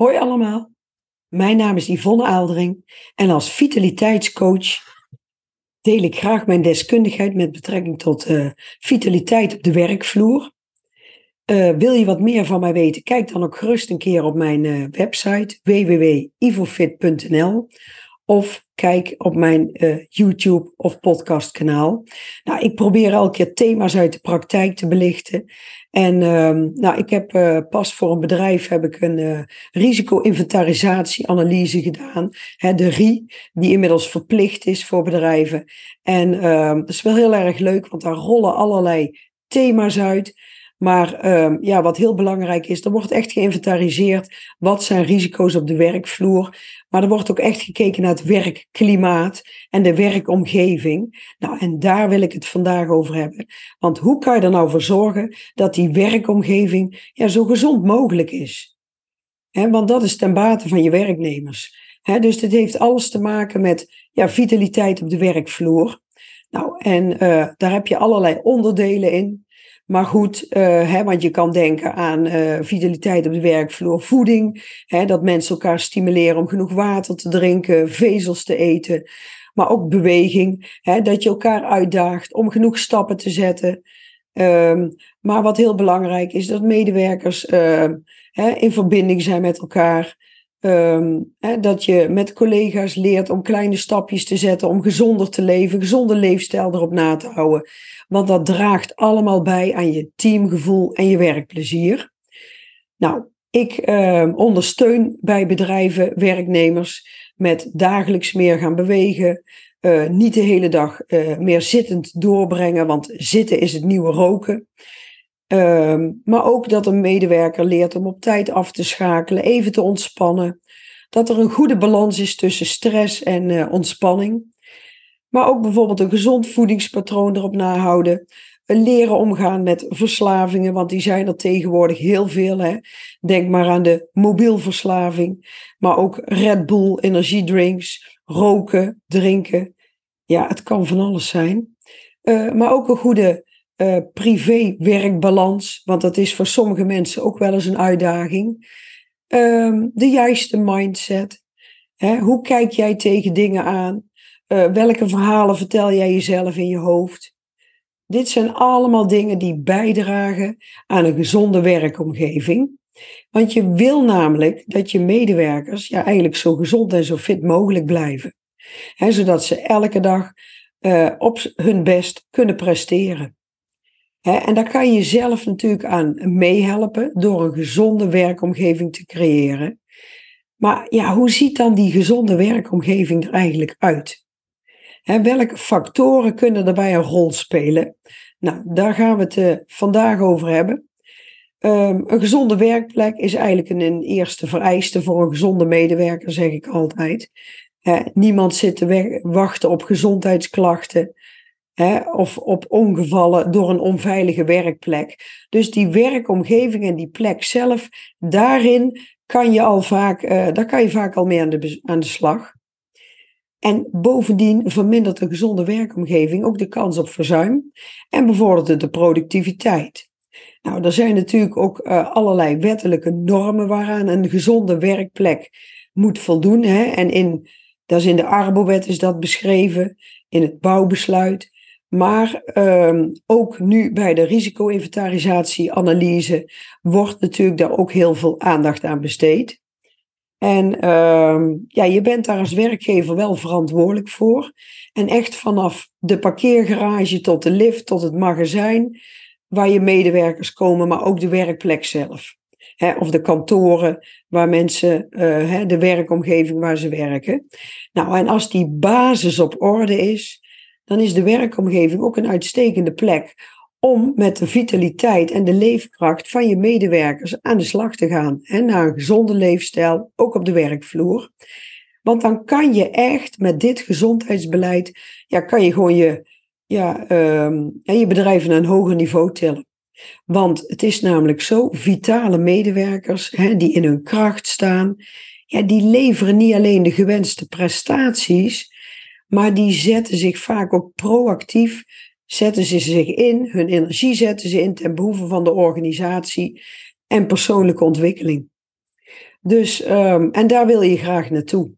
Hoi allemaal, mijn naam is Yvonne Aaldering en als vitaliteitscoach deel ik graag mijn deskundigheid met betrekking tot uh, vitaliteit op de werkvloer. Uh, wil je wat meer van mij weten? Kijk dan ook gerust een keer op mijn uh, website www.ivofit.nl of kijk op mijn YouTube of podcastkanaal. Nou, ik probeer elke keer thema's uit de praktijk te belichten. En uh, nou, ik heb uh, pas voor een bedrijf heb ik een uh, risico-inventarisatieanalyse gedaan. Hè, de RI, die inmiddels verplicht is voor bedrijven. En ehm, dat is wel heel erg leuk, want daar rollen allerlei thema's uit. Maar uh, ja, wat heel belangrijk is, er wordt echt geïnventariseerd wat zijn risico's op de werkvloer. Maar er wordt ook echt gekeken naar het werkklimaat en de werkomgeving. Nou, en daar wil ik het vandaag over hebben. Want hoe kan je er nou voor zorgen dat die werkomgeving ja, zo gezond mogelijk is? Want dat is ten bate van je werknemers. Dus dit heeft alles te maken met ja, vitaliteit op de werkvloer. Nou, en uh, daar heb je allerlei onderdelen in. Maar goed, uh, hè, want je kan denken aan uh, vitaliteit op de werkvloer, voeding, hè, dat mensen elkaar stimuleren om genoeg water te drinken, vezels te eten, maar ook beweging, hè, dat je elkaar uitdaagt om genoeg stappen te zetten. Um, maar wat heel belangrijk is, dat medewerkers uh, hè, in verbinding zijn met elkaar. Um, hè, dat je met collega's leert om kleine stapjes te zetten, om gezonder te leven, gezonde leefstijl erop na te houden. Want dat draagt allemaal bij aan je teamgevoel en je werkplezier. Nou, ik uh, ondersteun bij bedrijven werknemers met dagelijks meer gaan bewegen. Uh, niet de hele dag uh, meer zittend doorbrengen, want zitten is het nieuwe roken. Uh, maar ook dat een medewerker leert om op tijd af te schakelen, even te ontspannen. Dat er een goede balans is tussen stress en uh, ontspanning. Maar ook bijvoorbeeld een gezond voedingspatroon erop nahouden. Leren omgaan met verslavingen, want die zijn er tegenwoordig heel veel. Hè? Denk maar aan de mobielverslaving, maar ook Red Bull, energiedrinks, roken, drinken. Ja, het kan van alles zijn. Uh, maar ook een goede uh, privé-werkbalans, want dat is voor sommige mensen ook wel eens een uitdaging. Uh, de juiste mindset. Hè? Hoe kijk jij tegen dingen aan? Uh, welke verhalen vertel jij jezelf in je hoofd? Dit zijn allemaal dingen die bijdragen aan een gezonde werkomgeving. Want je wil namelijk dat je medewerkers ja, eigenlijk zo gezond en zo fit mogelijk blijven. He, zodat ze elke dag uh, op hun best kunnen presteren. En daar kan je zelf natuurlijk aan meehelpen door een gezonde werkomgeving te creëren. Maar ja, hoe ziet dan die gezonde werkomgeving er eigenlijk uit? Welke factoren kunnen daarbij een rol spelen? Nou, daar gaan we het uh, vandaag over hebben. Um, een gezonde werkplek is eigenlijk een, een, eerste vereiste voor een gezonde medewerker, zeg ik altijd. Niemand zit te wachten op gezondheidsklachten hè, of op ongevallen door een onveilige werkplek. Dus die werkomgeving en die plek zelf, daarin kan je al vaak, uh, daar kan je vaak al mee aan de, aan de slag. En bovendien vermindert een gezonde werkomgeving ook de kans op verzuim en bevordert de productiviteit. Nou, er zijn natuurlijk ook uh, allerlei wettelijke normen waaraan een gezonde werkplek moet voldoen. Hè? En in, dat is in de Arbowet is dat beschreven, in het bouwbesluit. Maar uh, ook nu bij de risico-inventarisatie-analyse wordt natuurlijk daar ook heel veel aandacht aan besteed. En uh, ja, je bent daar als werkgever wel verantwoordelijk voor. En echt vanaf de parkeergarage tot de lift, tot het magazijn, waar je medewerkers komen, maar ook de werkplek zelf. of de kantoren waar mensen, uh, de werkomgeving waar ze werken. Nou, en als die basis op orde is, dan is de werkomgeving ook een uitstekende plek om met de vitaliteit en de leefkracht van je medewerkers aan de slag te gaan. Hè, naar een gezonde leefstijl, ook op de werkvloer. Want dan kan je echt met dit gezondheidsbeleid, ja, kan je gewoon je, ja, um, je bedrijf naar een hoger niveau tillen. Want het is namelijk zo, vitale medewerkers hè, die in hun kracht staan, ja, die leveren niet alleen de gewenste prestaties, maar die zetten zich vaak ook proactief zetten ze zich in, hun energie zetten ze in ten behoeve van de organisatie en persoonlijke ontwikkeling. Dus, ehm, en daar wil je graag naartoe.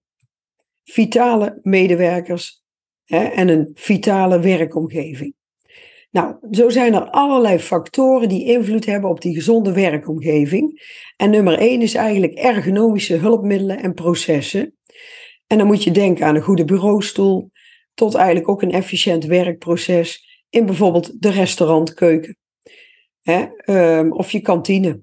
Vitale medewerkers hè, en een vitale werkomgeving. Nou, zo zijn er allerlei factoren die invloed hebben op die gezonde werkomgeving. En nummer één is eigenlijk ergonomische hulpmiddelen en processen. En dan moet je denken aan een goede bureaustoel, tot eigenlijk ook een efficiënt werkproces in bijvoorbeeld de restaurantkeuken hè, ehm, of je kantine.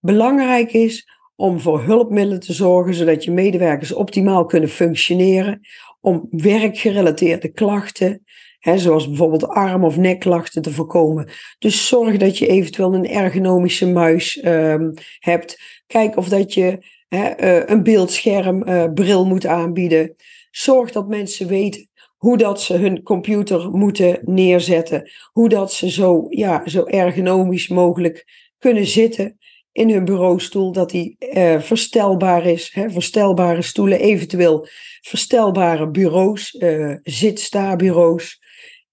Belangrijk is om voor hulpmiddelen te zorgen, zodat je medewerkers optimaal kunnen functioneren, om werkgerelateerde klachten, hè, zoals bijvoorbeeld arm- of nekklachten, te voorkomen. Dus zorg dat je eventueel een ergonomische muis um, hebt. Kijk of dat je uh, een beeldschermbril uh, moet aanbieden. Zorg dat mensen weten hoe dat ze hun computer moeten neerzetten, hoe dat ze zo, ja, zo ergonomisch mogelijk kunnen zitten in hun bureaustoel, dat die uh, verstelbaar is, hè, verstelbare stoelen, eventueel verstelbare bureaus, zit-sta-bureaus,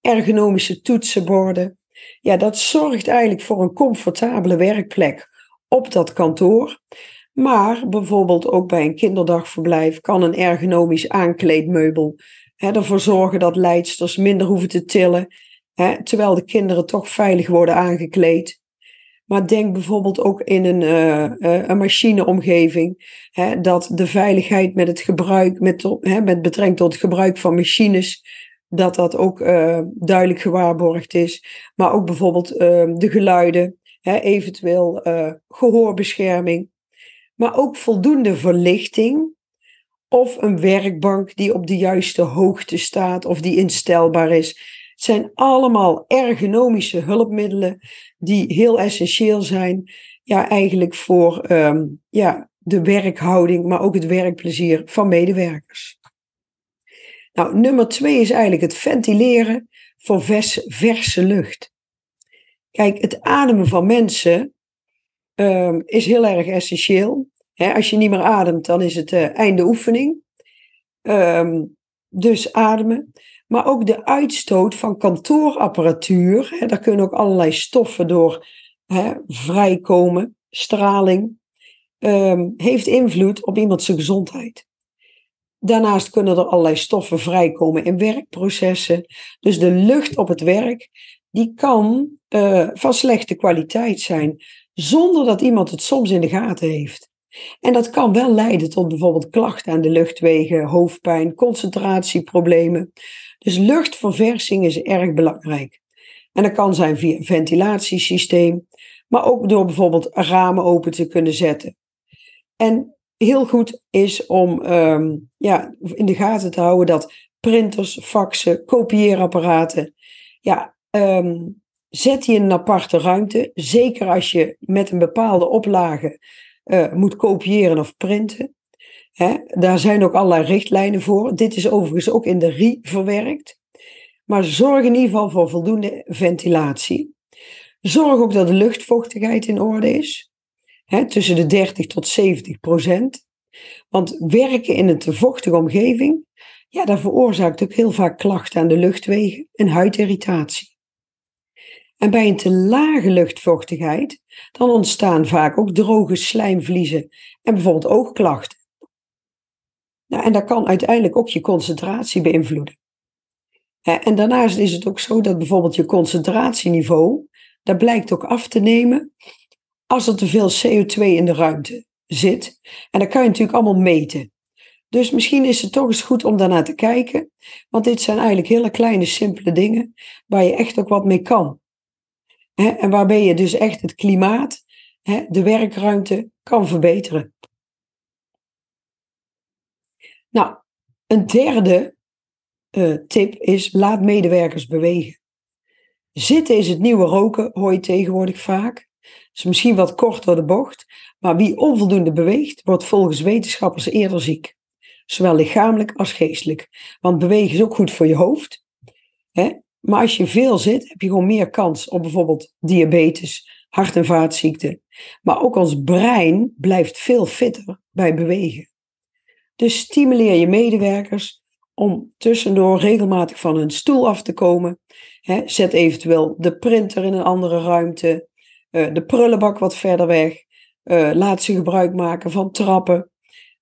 ergonomische toetsenborden. Ja, dat zorgt eigenlijk voor een comfortabele werkplek op dat kantoor. Maar bijvoorbeeld ook bij een kinderdagverblijf kan een ergonomisch aankleedmeubel hè, ervoor zorgen dat leidsters minder hoeven te tillen, hè, terwijl de kinderen toch veilig worden aangekleed. Maar denk bijvoorbeeld ook in een, uh, uh, een machineomgeving, hè, dat de veiligheid met het gebruik, met, hè, met betrekking tot het gebruik van machines, dat dat ook uh, duidelijk gewaarborgd is. Maar ook bijvoorbeeld de geluiden, hè, eventueel gehoorbescherming. Maar ook voldoende verlichting of een werkbank die op de juiste hoogte staat of die instelbaar is. Het zijn allemaal ergonomische hulpmiddelen die heel essentieel zijn, ja, eigenlijk voor um, ja, de werkhouding, maar ook het werkplezier van medewerkers. Nou, nummer twee is eigenlijk het ventileren van vers, verse lucht. Kijk, het ademen van mensen um, is heel erg essentieel als je niet meer ademt, dan is het uh, einde oefening. Um, dus ademen. Maar ook de uitstoot van kantoorapparatuur. Hè, daar kunnen ook allerlei stoffen door vrijkomen. Straling. Um, heeft invloed op iemands gezondheid. Daarnaast kunnen er allerlei stoffen vrijkomen in werkprocessen. Dus de lucht op het werk, die kan uh, van slechte kwaliteit zijn, zonder dat iemand het soms in de gaten heeft. En dat kan wel leiden tot bijvoorbeeld klachten aan de luchtwegen, hoofdpijn, concentratieproblemen. Dus luchtverversing is erg belangrijk. En dat kan zijn via een ventilatiesysteem, maar ook door bijvoorbeeld ramen open te kunnen zetten. En heel goed is om um, ja, in de gaten te houden dat printers, faxen, kopieerapparaten, ja, um, zet die in een aparte ruimte. Zeker als je met een bepaalde oplage uh, moet kopiëren of printen. Hè? Daar zijn ook allerlei richtlijnen voor. Dit is overigens ook in de RI verwerkt. Maar zorg in ieder geval voor voldoende ventilatie. Zorg ook dat de luchtvochtigheid in orde is. Hè, tussen de 30 tot 70 procent. Want werken in een te vochtige omgeving, ja, dat veroorzaakt ook heel vaak klachten aan de luchtwegen en huidirritatie. En bij een te lage luchtvochtigheid, dan ontstaan vaak ook droge slijmvliezen en bijvoorbeeld oogklachten. Nou, en dat kan uiteindelijk ook je concentratie beïnvloeden. En daarnaast is het ook zo dat bijvoorbeeld je concentratieniveau, dat blijkt ook af te nemen als er te veel CO2 in de ruimte zit. En dat kan je natuurlijk allemaal meten. Dus misschien is het toch eens goed om daarnaar te kijken, want dit zijn eigenlijk hele kleine, simpele dingen waar je echt ook wat mee kan. Hè, en waarbij je dus echt het klimaat, hè, de werkruimte kan verbeteren. Nou, een derde uh, tip is laat medewerkers bewegen. Zitten is het nieuwe roken, hoor je tegenwoordig vaak. is misschien wat kort door de bocht, maar wie onvoldoende beweegt, wordt volgens wetenschappers eerder ziek. Zowel lichamelijk als geestelijk. Want bewegen is ook goed voor je hoofd. Hè? Maar als je veel zit, heb je gewoon meer kans op bijvoorbeeld diabetes, hart- en vaatziekten. Maar ook ons brein blijft veel fitter bij bewegen. Dus stimuleer je medewerkers om tussendoor regelmatig van hun stoel af te komen. zet eventueel de printer in een andere ruimte, eh, de prullenbak wat verder weg. Uh, laat ze gebruik maken van trappen.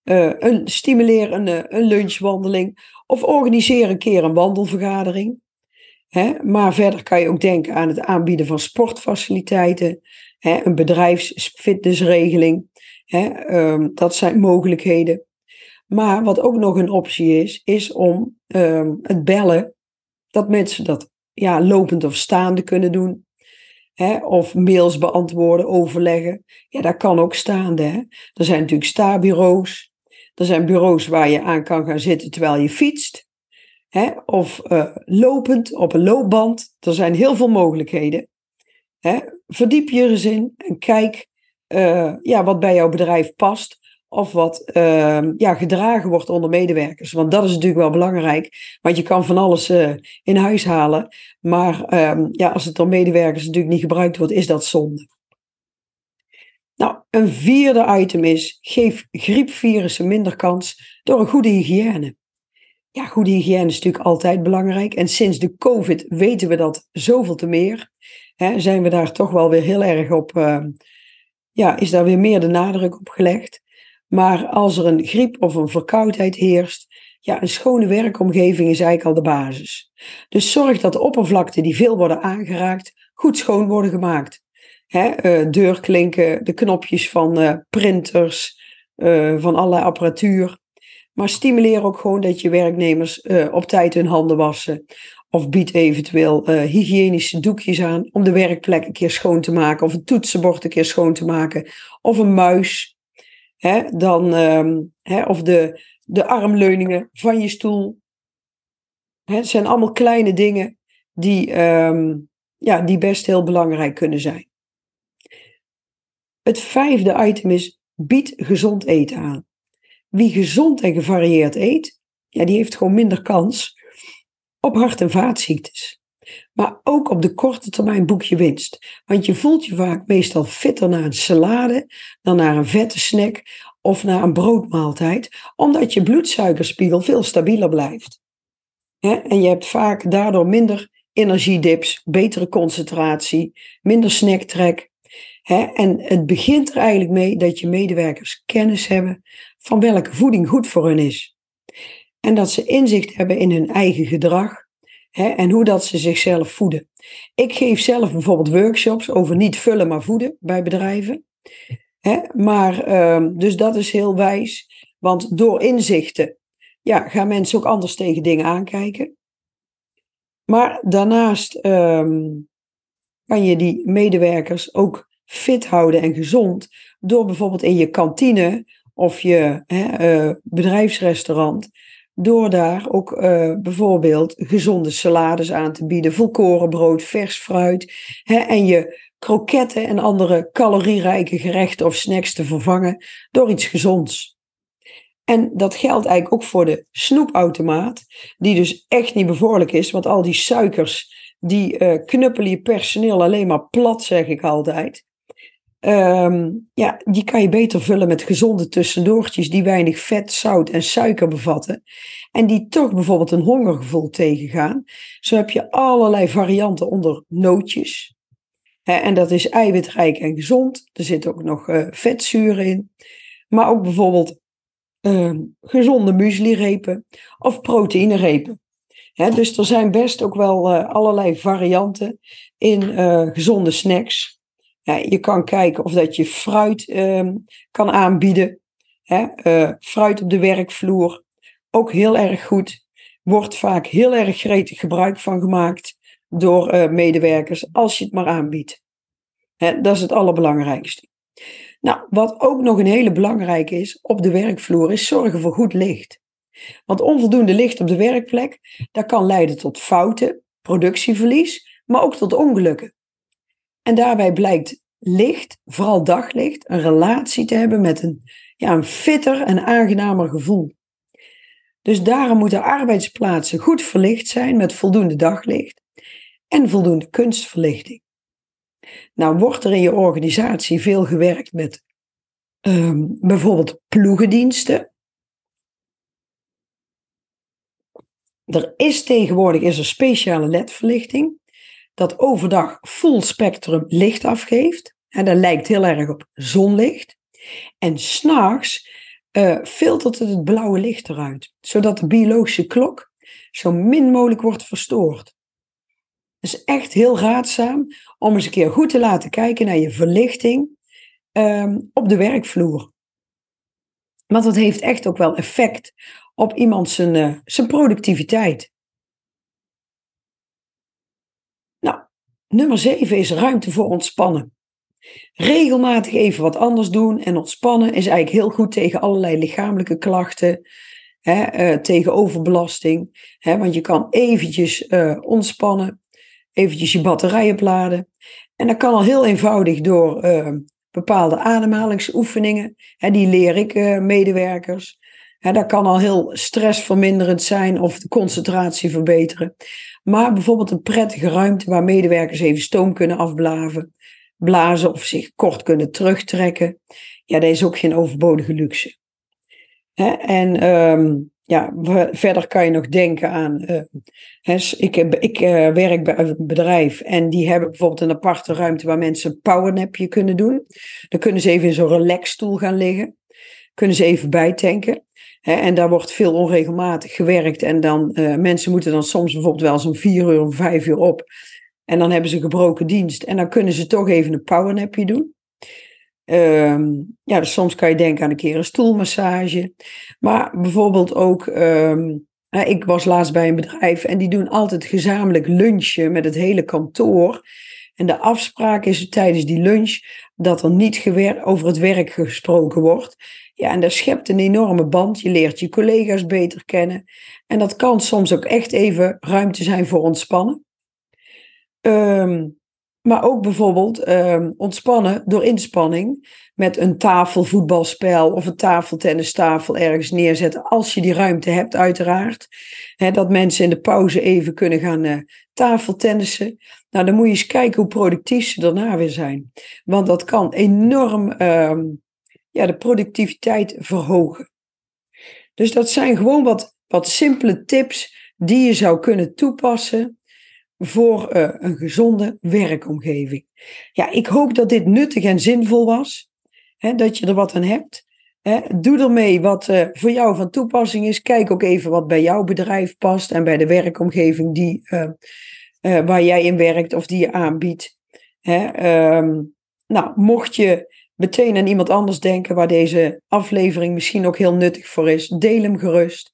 Een, stimuleer een, een lunchwandeling. Of organiseer een keer een wandelvergadering. Hè? Maar verder kan je ook denken aan het aanbieden van sportfaciliteiten. Hè? Een bedrijfsfitnessregeling. Hè? Um, dat zijn mogelijkheden. Maar wat ook nog een optie is, is om um, het bellen. Dat mensen dat ja, lopend of staande kunnen doen. Hè? Of mails beantwoorden, overleggen. Ja, dat kan ook staande. Hè? Er zijn natuurlijk stabureaus. Er zijn bureaus waar je aan kan gaan zitten terwijl je fietst. Hè? Of uh, lopend op een loopband. Er zijn heel veel mogelijkheden. Hè? Verdiep je er eens in en kijk uh, ja, wat bij jouw bedrijf past. Of wat uh, ja, gedragen wordt onder medewerkers. Want dat is natuurlijk wel belangrijk. Want je kan van alles uh, in huis halen. Maar ehm, ja, als het door medewerkers natuurlijk niet gebruikt wordt, is dat zonde. Nou, een vierde item is: geef griepvirussen minder kans door een goede hygiëne. Ja, goede hygiëne is natuurlijk altijd belangrijk. En sinds de COVID weten we dat zoveel te meer. Hè, zijn we daar toch wel weer heel erg op. Uh, ja, is daar weer meer de nadruk op gelegd. Maar als er een griep of een verkoudheid heerst, ja, een schone werkomgeving is eigenlijk al de basis. Dus zorg dat de oppervlakten die veel worden aangeraakt, goed schoon worden gemaakt. Hè, uh, deurklinken, de knopjes van uh, printers, van allerlei apparatuur. Maar stimuleer ook gewoon dat je werknemers op tijd hun handen wassen. Of bied eventueel hygiënische doekjes aan om de werkplek een keer schoon te maken. Of een toetsenbord een keer schoon te maken. Of een muis. Hè, dan, um, hè, of de, de armleuningen van je stoel. Hè, het zijn allemaal kleine dingen die, um, ja, die best heel belangrijk kunnen zijn. Het vijfde item is: bied gezond eten aan. Wie gezond en gevarieerd eet, ja, die heeft gewoon minder kans op hart- en vaatziektes. Maar ook op de korte termijn boek je winst. Want je voelt je vaak meestal fitter na een salade dan naar een vette snack of na een broodmaaltijd, omdat je bloedsuikerspiegel veel stabieler blijft. En je hebt vaak daardoor minder energiedips, betere concentratie, minder snacktrek. En het begint er eigenlijk mee dat je medewerkers kennis hebben van welke voeding goed voor hen is. En dat ze inzicht hebben in hun eigen gedrag en hoe dat ze zichzelf voeden. Ik geef zelf bijvoorbeeld workshops over niet vullen maar voeden bij bedrijven. Maar, um, dus dat is heel wijs, want door inzichten ja, gaan mensen ook anders tegen dingen aankijken. Maar daarnaast um, kan je die medewerkers ook fit houden en gezond door bijvoorbeeld in je kantine of je hè, uh, bedrijfsrestaurant door daar ook uh, bijvoorbeeld gezonde salades aan te bieden, volkorenbrood, vers fruit hè, en je kroketten en andere calorierijke gerechten of snacks te vervangen door iets gezonds. En dat geldt eigenlijk ook voor de snoepautomaat, die dus echt niet bevorderlijk is, want al die suikers die uh, knuppelen je personeel alleen maar plat, zeg ik altijd. Um, ja, die kan je beter vullen met gezonde tussendoortjes die weinig vet, zout en suiker bevatten. En die toch bijvoorbeeld een hongergevoel tegengaan. Zo heb je allerlei varianten onder nootjes. en dat is eiwitrijk en gezond. Er zit ook nog uh, vetzuren in. Maar ook bijvoorbeeld uh, gezonde mueslirepen of proteïnerepen. He, dus er zijn best ook wel uh, allerlei varianten in uh, gezonde snacks. Je kan kijken of dat je fruit uh, kan aanbieden. Hè? Uh, fruit op de werkvloer, ook heel erg goed. Wordt vaak heel erg gretig gebruik van gemaakt door uh, medewerkers, als je het maar aanbiedt. Hè, dat is het allerbelangrijkste. Nou, wat ook nog een hele belangrijke is op de werkvloer, is zorgen voor goed licht. Want onvoldoende licht op de werkplek, dat kan leiden tot fouten, productieverlies, maar ook tot ongelukken. En daarbij blijkt licht, vooral daglicht, een relatie te hebben met een, ja, een fitter en aangenamer gevoel. Dus daarom moeten arbeidsplaatsen goed verlicht zijn met voldoende daglicht en voldoende kunstverlichting. Nou, wordt er in je organisatie veel gewerkt met um, bijvoorbeeld ploegendiensten? Er is tegenwoordig is er speciale ledverlichting dat overdag full spectrum licht afgeeft. En dat lijkt heel erg op zonlicht. En s'nachts uh, filtert het het blauwe licht eruit, zodat de biologische klok zo min mogelijk wordt verstoord. Het is echt heel raadzaam om eens een keer goed te laten kijken naar je verlichting um, op de werkvloer. Want dat heeft echt ook wel effect op iemand zijn, uh, zijn productiviteit. Nou, nummer 7 is ruimte voor ontspannen. Regelmatig even wat anders doen en ontspannen is eigenlijk heel goed tegen allerlei lichamelijke klachten, hè, uh, tegen overbelasting. Hè, want je kan eventjes uh, ontspannen, eventjes je batterij opladen. En dat kan al heel eenvoudig door uh, bepaalde ademhalingsoefeningen. Hè, die leer ik medewerkers. Dat kan al heel stressverminderend zijn of de concentratie verbeteren. Maar bijvoorbeeld een prettige ruimte waar medewerkers even stoom kunnen afblaven blazen of zich kort kunnen terugtrekken. Ja, dat is ook geen overbodige luxe. En um, ja, verder kan je nog denken aan. Uh, ik ik uh, werk bij een bedrijf en die hebben bijvoorbeeld een aparte ruimte waar mensen een powernapje kunnen doen. Dan kunnen ze even in zo'n relaxstoel gaan liggen. Kunnen ze even bijtanken. En daar wordt veel onregelmatig gewerkt. En dan, uh, mensen moeten dan soms bijvoorbeeld wel zo'n vier uur of vijf uur op. En dan hebben ze gebroken dienst. En dan kunnen ze toch even een powernapje doen. Um, ja, dus soms kan je denken aan een keer een stoelmassage. Maar bijvoorbeeld ook, um, ik was laatst bij een bedrijf en die doen altijd gezamenlijk lunchen met het hele kantoor. En de afspraak is tijdens die lunch dat er niet over het werk gesproken wordt. Ja, en dat schept een enorme band. Je leert je collega's beter kennen. En dat kan soms ook echt even ruimte zijn voor ontspannen. Um, maar ook bijvoorbeeld um, ontspannen door inspanning met een tafelvoetbalspel of een tafeltennistafel ergens neerzetten. Als je die ruimte hebt, uiteraard. dat mensen in de pauze even kunnen gaan uh, tafeltennissen. Nou, dan moet je eens kijken hoe productief ze daarna weer zijn. Want dat kan enorm um, ja, de productiviteit verhogen. Dus dat zijn gewoon wat, wat simpele tips die je zou kunnen toepassen voor uh, een gezonde werkomgeving. Ja, ik hoop dat dit nuttig en zinvol was. Hè, dat je er wat aan hebt. Hè, doe ermee wat uh, voor jou van toepassing is. Kijk ook even wat bij jouw bedrijf past en bij de werkomgeving die, uh, waar jij in werkt of die je aanbiedt. Hè, um, nou, mocht je meteen aan iemand anders denken waar deze aflevering misschien ook heel nuttig voor is, deel hem gerust.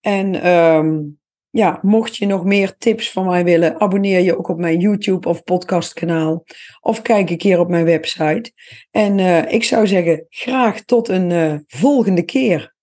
En um, ja, mocht je nog meer tips van mij willen, abonneer je ook op mijn YouTube of podcastkanaal. Of kijk een keer op mijn website. En uh, ik zou zeggen, graag tot een uh, volgende keer.